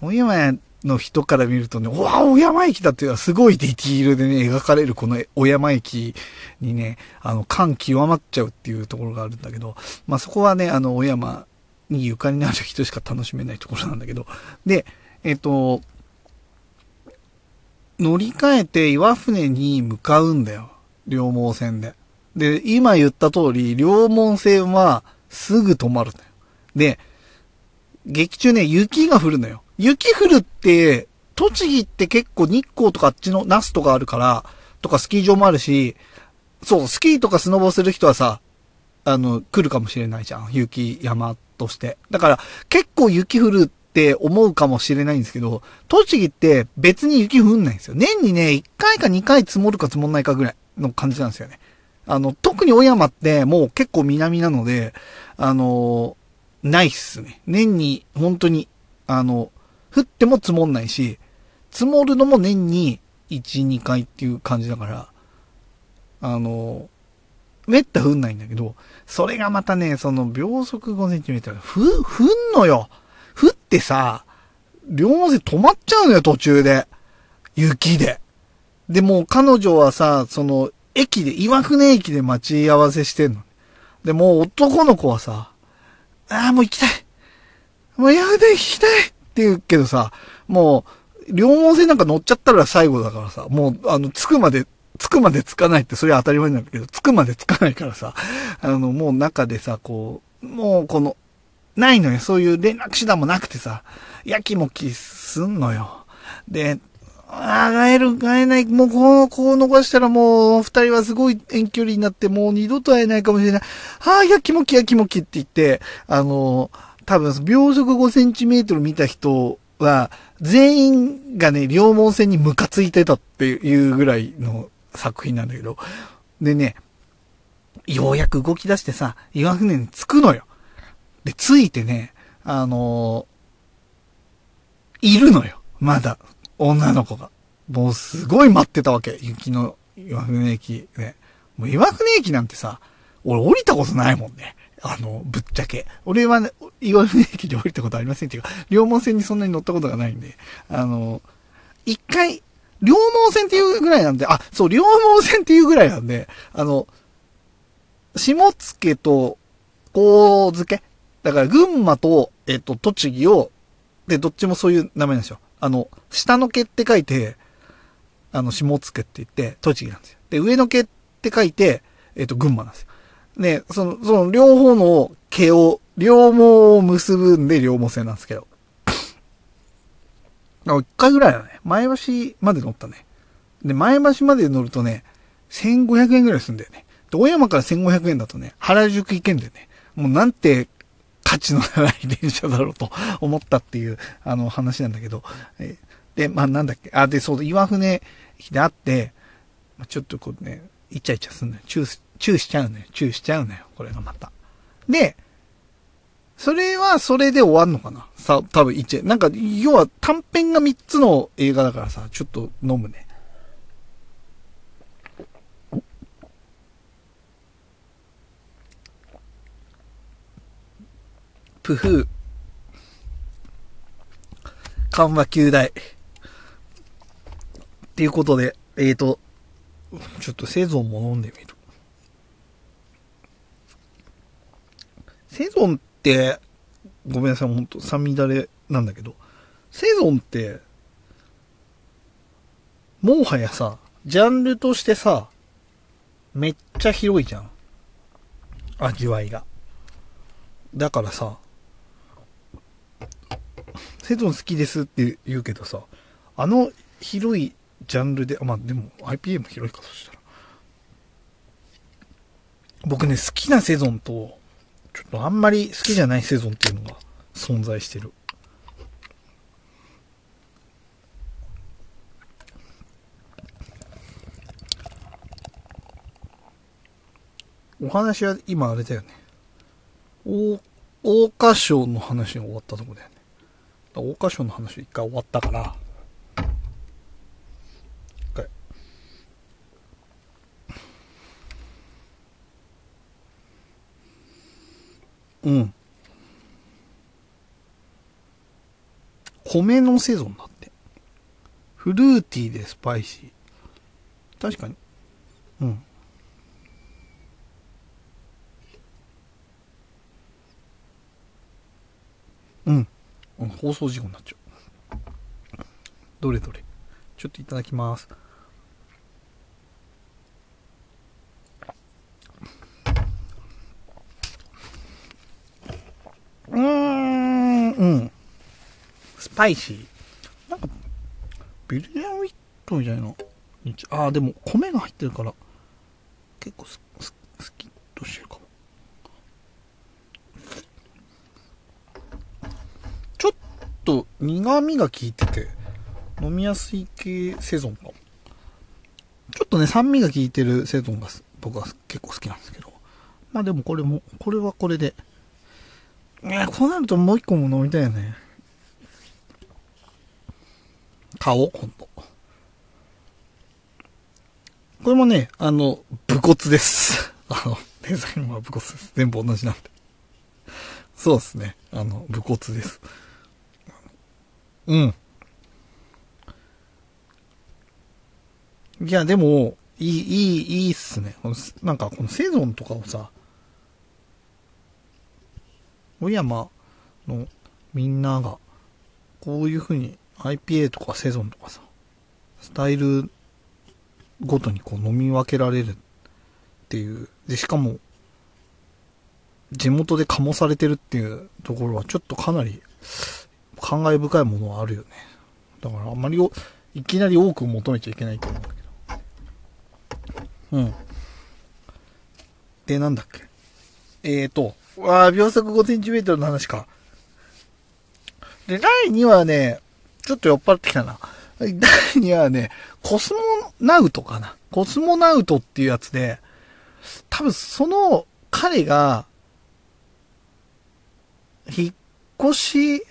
小山の人から見るとね、うわ、小山駅だっていうのはすごいディティールでね、描かれるこの小山駅にね、あの、感極まっちゃうっていうところがあるんだけど、まあ、そこはね、あの、小山にゆかりのある人しか楽しめないところなんだけど、で、えっ、と、乗り換えて岩船に向かうんだよ。両毛線で。で、今言った通り、両毛線はすぐ止まるんだよ。で、劇中ね、雪が降るのよ。雪降るって、栃木って結構日光とかあっちのナスとかあるから、とかスキー場もあるし、そう、スキーとかスノボする人はさ、あの、来るかもしれないじゃん。雪山として。だから、結構雪降るって思うかもしれないんですけど、栃木って別に雪降んないんですよ。年にね、1回か2回積もるか積もんないかぐらいの感じなんですよね。あの、特に小山ってもう結構南なので、あの、ないっすね。年に、本当に、あの、降っても積もんないし、積もるのも年に1、2回っていう感じだから、あの、めった降んないんだけど、それがまたね、その秒速5センチメートル、ふ、降んのよ。降ってさ、両毛線止まっちゃうのよ、途中で。雪で。で、もう彼女はさ、その、駅で、岩船駅で待ち合わせしてんの。で、もう男の子はさ、ああ、もう行きたい。もう岩船行きたいって言うけどさ、もう、両毛線なんか乗っちゃったら最後だからさ、もう、あの、着くまで、着くまで着かないって、それは当たり前なんだけど、着くまで着かないからさ、あの、もう中でさ、こう、もうこの、ないのよ。そういう連絡手段もなくてさ、やきもきすんのよ。で、ああ、会える、会えない。もうこう、こう逃したらもう、二人はすごい遠距離になって、もう二度と会えないかもしれない。ああ、やきもきやきもきって言って、あの、多分、秒速5センチメートル見た人は、全員がね、両毛線にムカついてたっていうぐらいの作品なんだけど。でね、ようやく動き出してさ、岩船に着くのよ。で、着いてね、あのいるのよ。まだ、女の子が。もうすごい待ってたわけ。雪の岩船駅ね。もう岩船駅なんてさ、俺降りたことないもんね。あの、ぶっちゃけ。俺はね、岩船駅で降りたことありませんっていうか、両毛線にそんなに乗ったことがないんで、あの、一回、両毛線っていうぐらいなんで、あ、そう、両毛線っていうぐらいなんで、あの、下野と神付だから群馬と、えっと、栃木を、で、どっちもそういう名前なんですよ。あの、下の毛って書いて、あの、下野って言って、栃木なんですよ。で、上の毛って書いて、えっと、群馬なんですよ。で、その、その両方の毛を、両毛を結ぶんで両毛線なんですけど。一回ぐらいだね。前橋まで乗ったね。で、前橋まで乗るとね、1500円ぐらいするんだよね。で、小山から1500円だとね、原宿行けんだよね。もうなんて価値のない電車だろうと 思ったっていう、あの話なんだけど。で、まあなんだっけ？あ、で、そう、岩船であって、ちょっとこうね、イチャイチャすんのよ。チュー、チューしちゃうのよ。チューしちゃうのよ。これがまた。で、それはそれで終わんのかなさ、多分一なんか、要は短編が3つの映画だからさ、ちょっと飲むね。プフー。緩和球大。っていうことで、えーと、ちょっとセゾンも飲んでみる。セゾンって、ごめんなさい、ほんと、さみだれなんだけど、セゾンって、もはやさ、ジャンルとしてさ、めっちゃ広いじゃん。味わいが。だからさ、セゾン好きですって言うけどさ、あの広いジャンルで、まあでも IPA も広いかそしたら。僕ね、好きなセゾンと、ちょっとあんまり好きじゃないセゾンっていうのが存在してる。お話は今あれだよね。大、桜花賞の話が終わったとこだよね。桜花賞の話一回終わったから、うん。米のセゾンだって。フルーティーでスパイシー。確かに。うん。うん。放送事故になっちゃう。どれどれ。ちょっといただきます。うーん、うん。スパイシー。なんか、ビリヤンウィットみたいな。ああ、でも米が入ってるから、結構す、す、スキッとしてるかも。ちょっと苦味が効いてて、飲みやすい系セゾンかも。ちょっとね、酸味が効いてるセゾンが僕は結構好きなんですけど。まあでもこれも、これはこれで。いや、こうなるともう一個も飲みたいよね。買おう、ほんと。これもね、あの、武骨です。あの、デザインは武骨です。全部同じなんで。そうですね。あの、武骨です。うん。いや、でも、いい、いい、いいっすね。なんか、このセゾンとかをさ、小山のみんなが、こういう風に IPA とかセゾンとかさ、スタイルごとにこう飲み分けられるっていう。で、しかも、地元で醸されてるっていうところはちょっとかなり感慨深いものはあるよね。だからあんまりをいきなり多く求めちゃいけないと思うんだけど。うん。で、なんだっけ。えーと、わあ秒速5センチメートルの話か。で、第2話ね、ちょっと酔っ払ってきたな。第2話はね、コスモナウトかな。コスモナウトっていうやつで、多分その彼が、引っ越し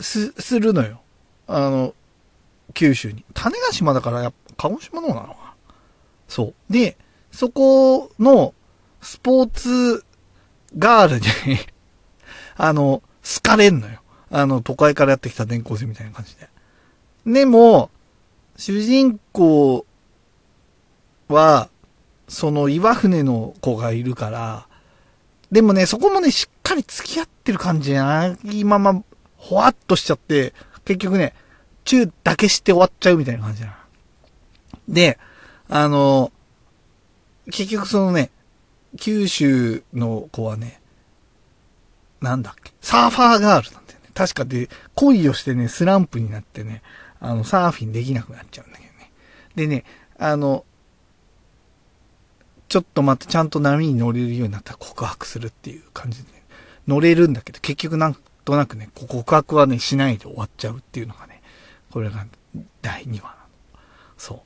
す、するのよ。あの、九州に。種子島だからやっぱ、鹿児島の方なのかなそう。で、そこの、スポーツガールに あの、好かれんのよ。あの、都会からやってきた電光生みたいな感じで。でも、主人公は、その岩船の子がいるから、でもね、そこもね、しっかり付き合ってる感じじゃない？ままほわっとしちゃって、結局ね、チューだけして終わっちゃうみたいな感じなで、あの、結局そのね、九州の子はね、なんだっけ、サーファーガールなんだ。確かで、恋をしてね、スランプになってね、あの、サーフィンできなくなっちゃうんだけどね。でね、あの、ちょっと待って、ちゃんと波に乗れるようになったら告白するっていう感じで、ね、乗れるんだけど、結局なんとなくね、告白はね、しないで終わっちゃうっていうのがね、これが第2話。そ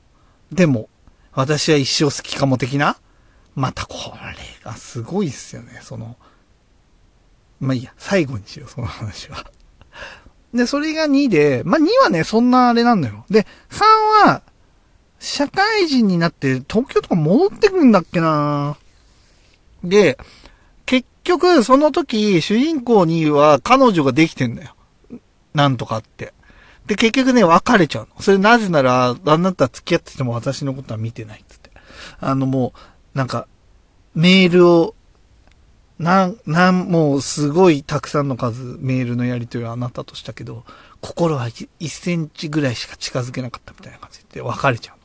う。でも、私は一生好きかも的なまたこれがすごいっすよね、その。まあいいや、最後にしよう、その話は。で、それが2で、まあ2はね、そんなあれなんだよ。で、3は、社会人になって東京とか戻ってくんだっけなで、結局、その時、主人公には彼女ができてんだよ。なんとかって。で、結局ね、別れちゃうの。それなぜなら、あなた付き合ってても私のことは見てないっつって。あのもう、なんか、メールを、なん、なん、もうすごいたくさんの数メールのやり取りはあなたとしたけど、心は1センチぐらいしか近づけなかったみたいな感じで別れちゃうの。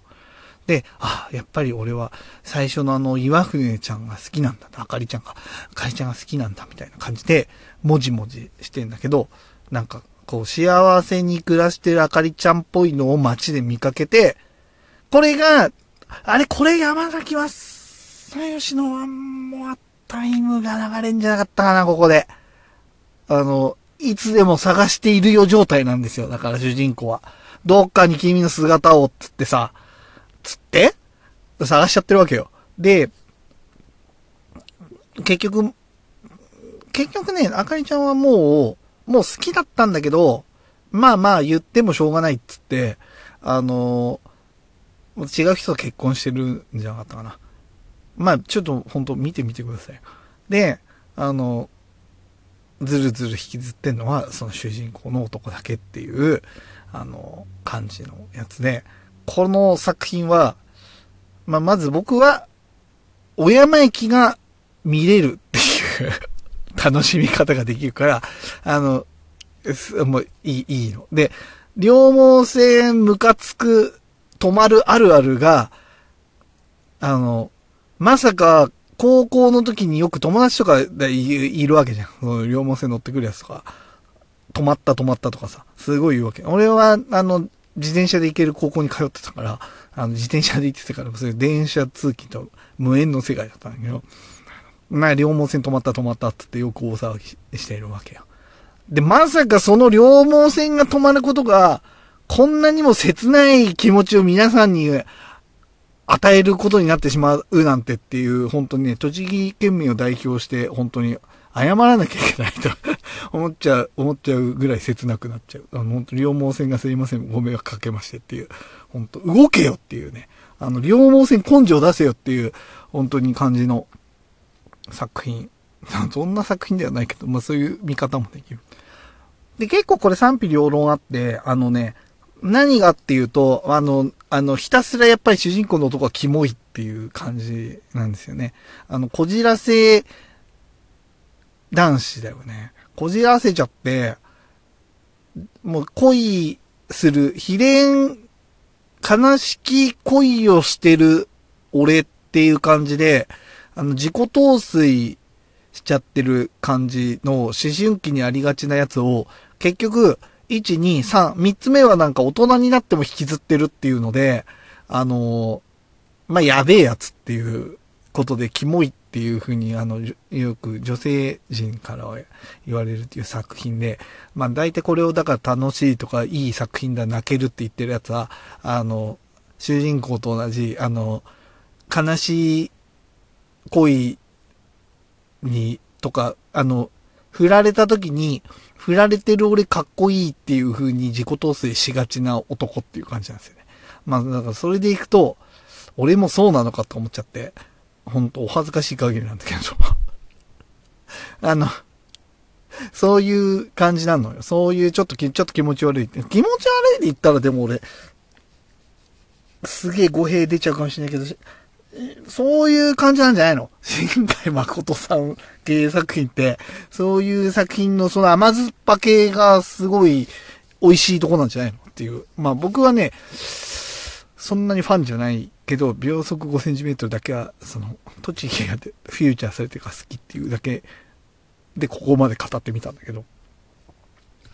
で、あ、やっぱり俺は最初のあの岩船ちゃんが好きなんだ。あかりちゃんか。あかりちゃんが好きなんだみたいな感じで、もじもじしてんだけど、なんかこう幸せに暮らしてるあかりちゃんっぽいのを街で見かけて、これが、あれこれ山崎は、最吉のワンモアタイムが流れんじゃなかったかな、ここで。あの、いつでも探しているよ状態なんですよ。だから主人公は。どっかに君の姿を、つってさ、つって探しちゃってるわけよ。で、結局、結局ね、あかりちゃんはもう、もう好きだったんだけど、まあまあ言ってもしょうがないっつって、あの、違う人と結婚してるんじゃなかったかな。まあちょっと本当見てみてください。で、あの、ずるずる引きずってんのは、その主人公の男だけっていう、あの、感じのやつで、この作品は、まあ、まず僕は、小山駅が見れるっていう 楽しみ方ができるから、あの、もういい、いいの。で、両毛線ムカつく止まるあるあるが、あの、まさか高校の時によく友達とかでいるわけじゃん。その両毛線乗ってくるやつとか。止まった止まったとかさ。すごい言うわけ。俺は、あの、自転車で行ける高校に通ってたから、あの、自転車で行ってたから、そういう電車通勤と無縁の世界だったんだけど、まあ、両毛線止まった止まったってってよく大騒ぎしているわけよ。で、まさかその両毛線が止まることが、こんなにも切ない気持ちを皆さんに与えることになってしまうなんてっていう、本当にね、栃木県民を代表して、本当に謝らなきゃいけないと 思っちゃう、思っちゃうぐらい切なくなっちゃう。あの、本当両毛線がすいません、ご迷惑かけましてっていう、本当動けよっていうね、あの、両毛線根性出せよっていう、本当に感じの作品。そんな作品ではないけど、まあそういう見方もできる。で、結構これ賛否両論あって、あのね、何がっていうと、あの、あの、ひたすらやっぱり主人公の男はキモいっていう感じなんですよね。あの、こじらせ男子だよね。こじらせちゃって、もう恋する、悲恋、悲しき恋をしてる俺っていう感じで、あの、自己陶酔しちゃってる感じの思春期にありがちなやつを、結局、1、2、3、3つ目はなんか大人になっても引きずってるっていうので、あのー、まあ、やべえやつっていうことで、キモいっていうふうに、あの、よく女性陣からは言われるっていう作品で、まあ、大体これをだから楽しいとか、いい作品だ、泣けるって言ってるやつは、あの、主人公と同じ、あの、悲しい恋に、とか、あの、振られた時に、振られてる俺かっこいいっていう風に自己統制しがちな男っていう感じなんですよね。まあ、だからそれでいくと、俺もそうなのかと思っちゃって、ほんとお恥ずかしい限りなんだけど。あの、そういう感じなのよ。そういうちょっとちょっと気持ち悪い。気持ち悪いで言ったらでも俺、すげえ語弊出ちゃうかもしれないけど、そういう感じなんじゃないの？新海誠さん系作品って、そういう作品のその甘酸っぱ系がすごい美味しいとこなんじゃないの？っていう。まあ僕はね、そんなにファンじゃないけど、秒速5センチメートルだけは、その、栃木がフューチャーされてるから好きっていうだけで、ここまで語ってみたんだけど。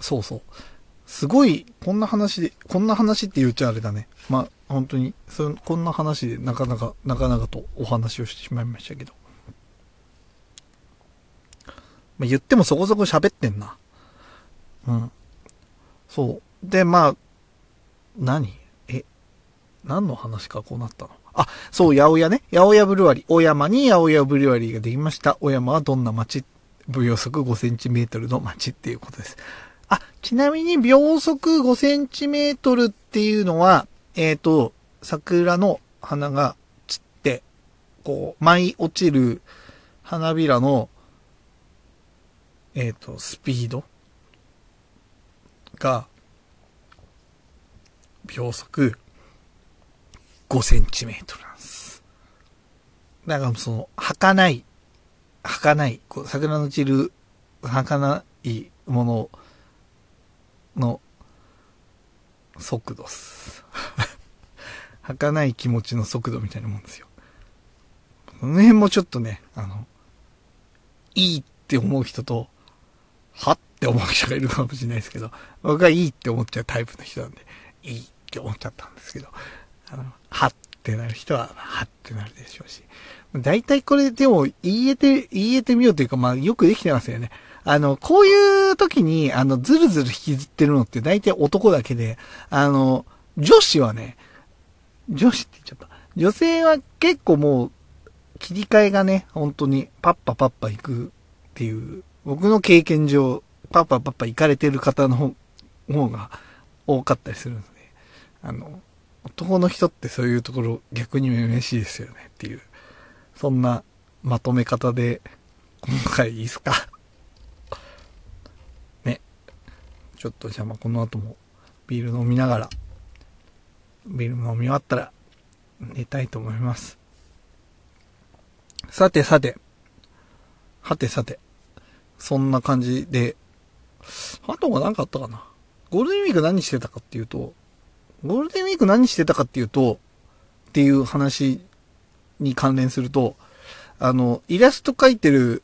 そうそう。すごい、こんな話で、こんな話って言っちゃあれだね。まあ、本当に、そこんな話でなかなか、なかなかとお話をしてしまいましたけど。まあ、言ってもそこそこ喋ってんな。うん。そう。で、まあ、何？え、何の話かこうなったの？あ、そう、八百屋ね。八百屋ブルワリー。大山に八百屋ブルワリーができました。大山はどんな街？秒速5センチメートルの街っていうことです。ちなみに秒速5センチメートルっていうのは、えっ、ー、と、桜の花が散って、こう、舞い落ちる花びらの、えっ、ー、と、スピードが、秒速5センチメートルなんです。だからその、儚い、儚い、こう桜の散る、儚いものをの速度っす。儚い気持ちの速度みたいなもんですよ。この辺もちょっとね、あの、いいって思う人と、はって思う人がいるかもしれないですけど、僕はいいって思っちゃうタイプの人なんで、いいって思っちゃったんですけど、あの、はってなる人は、はってなるでしょうし。大体これでも言えて、言えてみようというか、まあよくできてますよね。あの、こういう時に、あの、ずるずる引きずってるのって大体男だけで、あの、女子はね、女子って言っちゃった。女性は結構もう、切り替えがね、本当にパッパパッパ行くっていう、僕の経験上、パッパパッパ行かれてる方の方が多かったりするので、ね。あの、男の人ってそういうところ逆にめめしいですよねっていう、そんなまとめ方で、今回いいっすかね。ちょっとじゃあまあこの後もビール飲みながら、ビール飲み終わったら寝たいと思います。さてさて、はてさて、そんな感じで、あとは何かあったかな？ゴールデンウィーク何してたかっていうと、ゴールデンウィーク何してたかっていうと、っていう話に関連すると、あの、イラスト描いてる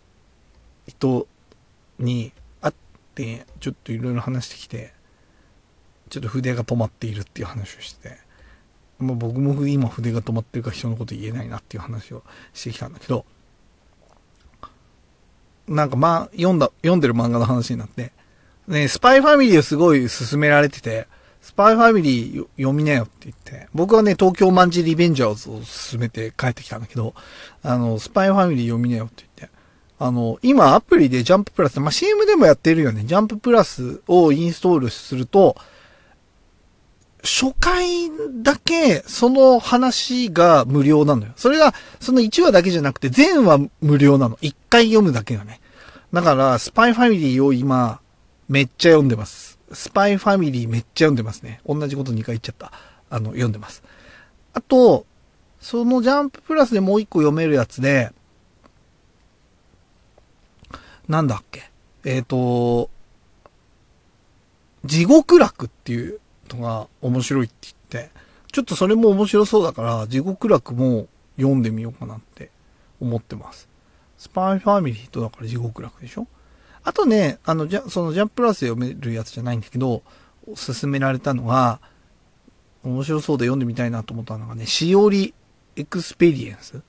人にって、ちょっといろいろ話してきて、ちょっと筆が止まっているっていう話をして、まあ、僕も今筆が止まってるから人のこと言えないなっていう話をしてきたんだけど、なんかまあ、読んだ、読んでる漫画の話になって、ね、スパイファミリーをすごい勧められてて、スパイファミリー読みなよって言って、僕はね、東京マンジリベンジャーズを勧めて帰ってきたんだけど、あの、スパイファミリー読みなよって、あの、今アプリでジャンププラス、まあ、CM でもやってるよね、ジャンププラスをインストールすると、初回だけその話が無料なのよ。それが、その1話だけじゃなくて全話無料なの。1回読むだけがね。だから、スパイファミリーを今、めっちゃ読んでます。スパイファミリーめっちゃ読んでますね。同じこと2回言っちゃった。あの、読んでます。あと、そのジャンププラスでもう一個読めるやつで、なんだっけ？えっ、ー、と、地獄楽っていうのが面白いって言って、ちょっとそれも面白そうだから、地獄楽も読んでみようかなって思ってます。スパイファミリーとだから地獄楽でしょ？あとね、あの、じゃ、そのジャンプラスで読めるやつじゃないんだけど、勧められたのが、面白そうで読んでみたいなと思ったのがね、しおりエクスペリエンス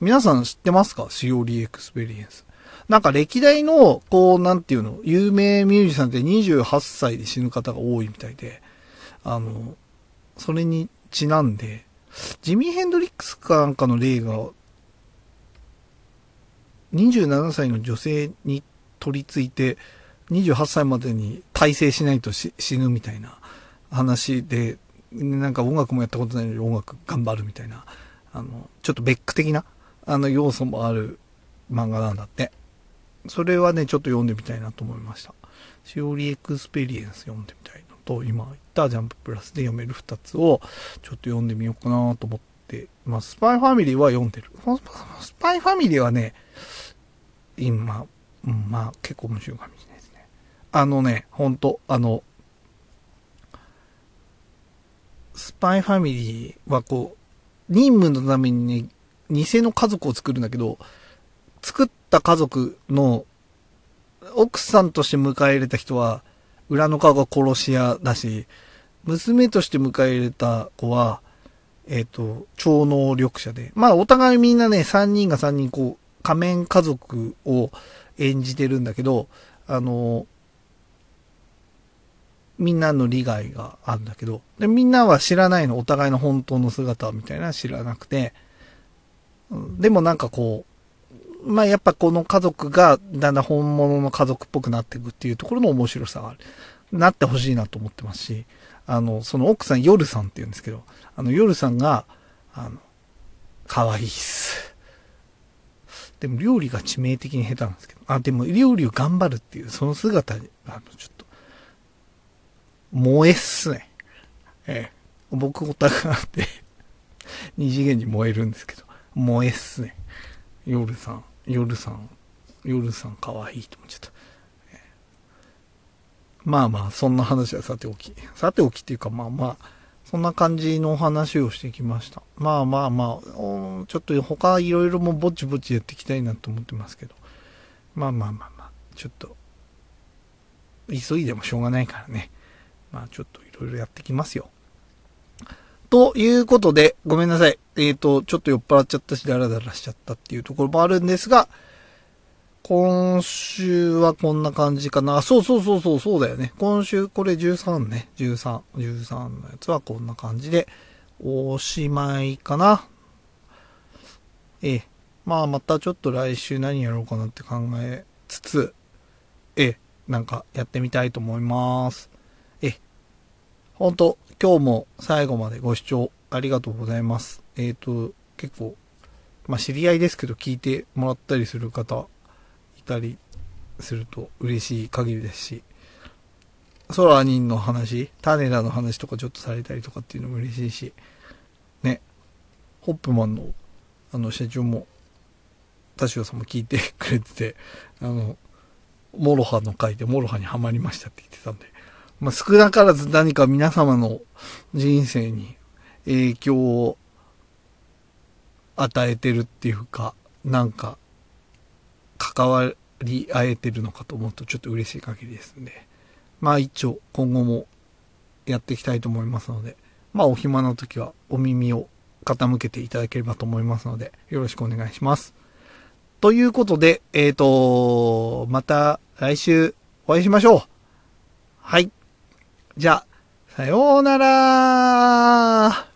皆さん知ってますか？しおりエクスペリエンス。なんか歴代の、こう、なんていうの、有名ミュージシャンって28歳で死ぬ方が多いみたいで、あの、それにちなんで、ジミー・ヘンドリックスかなんかの霊が、27歳の女性に取り憑いて、28歳までに大成しないと死ぬみたいな話で、なんか音楽もやったことないのに音楽頑張るみたいな、あの、ちょっとベック的な、あの、要素もある漫画なんだって。それはね、ちょっと読んでみたいなと思いました。しおりエクスペリエンス読んでみたいのと、今言ったジャンププラスで読める2つを、ちょっと読んでみようかなと思ってまあ、スパイファミリーは読んでる。スパイファミリーはね、今、まあ結構面白いかもしれないですね。あのね、ほんと、あの、スパイファミリーはこう、任務のためにね、偽の家族を作るんだけど、作った家族の奥さんとして迎え入れた人は、裏の顔が殺し屋だし、娘として迎え入れた子は、えっ、ー、と、超能力者で。まあ、お互いみんなね、3人が3人こう、仮面家族を演じてるんだけど、あの、みんなの利害があるんだけど、で、みんなは知らないの、お互いの本当の姿みたいな知らなくて、でもなんかこう、まあやっぱこの家族がだんだん本物の家族っぽくなっていくっていうところの面白さがある。なってほしいなと思ってますし、あの、その奥さん、夜さんって言うんですけど、あの、夜さんが、あの、可愛いっす。でも料理が致命的に下手なんですけど、あ、でも料理を頑張るっていう、その姿、あの、ちょっと、萌えっすね。ええ。僕オタクなんで二次元に燃えるんですけど、萌えっすね。夜さん、夜さん、夜さん可愛いいと思っちゃった。まあまあ、そんな話はさておき。さておきっていうか、まあまあ、そんな感じのお話をしてきました。まあまあまあ、ちょっと他いろいろもぼちぼちやっていきたいなと思ってますけど。まあまあまあまあ、ちょっと、急いでもしょうがないからね。まあちょっといろいろやってきますよ。ということで、ごめんなさい。えっ、ー、と、ちょっと酔っ払っちゃったし、ダラダラしちゃったっていうところもあるんですが、今週はこんな感じかな。そうそうそうそう、そうだよね。今週これ13ね。13、13のやつはこんな感じで、おしまいかな。ええ。まあまたちょっと来週何やろうかなって考えつつ、ええ、なんかやってみたいと思います。ええ。ほんと、今日も最後までご視聴ありがとうございます。えっ、ー、と、結構、まあ知り合いですけど聞いてもらったりする方いたりすると嬉しい限りですし、ソラニンの話、種田の話とかちょっとされたりとかっていうのも嬉しいし、ね、ホップマンの、あの、社長も、田代さんも聞いてくれてて、あの、 MOROHA の回で MOROHA にはまりましたって言ってたんで、まあ、少なからず何か皆様の人生に影響を与えてるっていうか、なんか関わり合えてるのかと思うとちょっと嬉しい限りですんで、まあ一応今後もやっていきたいと思いますので、まあお暇な時はお耳を傾けていただければと思いますので、よろしくお願いします。ということで、えっ、ー、と、また来週お会いしましょう。はい。じゃあ、さようなら。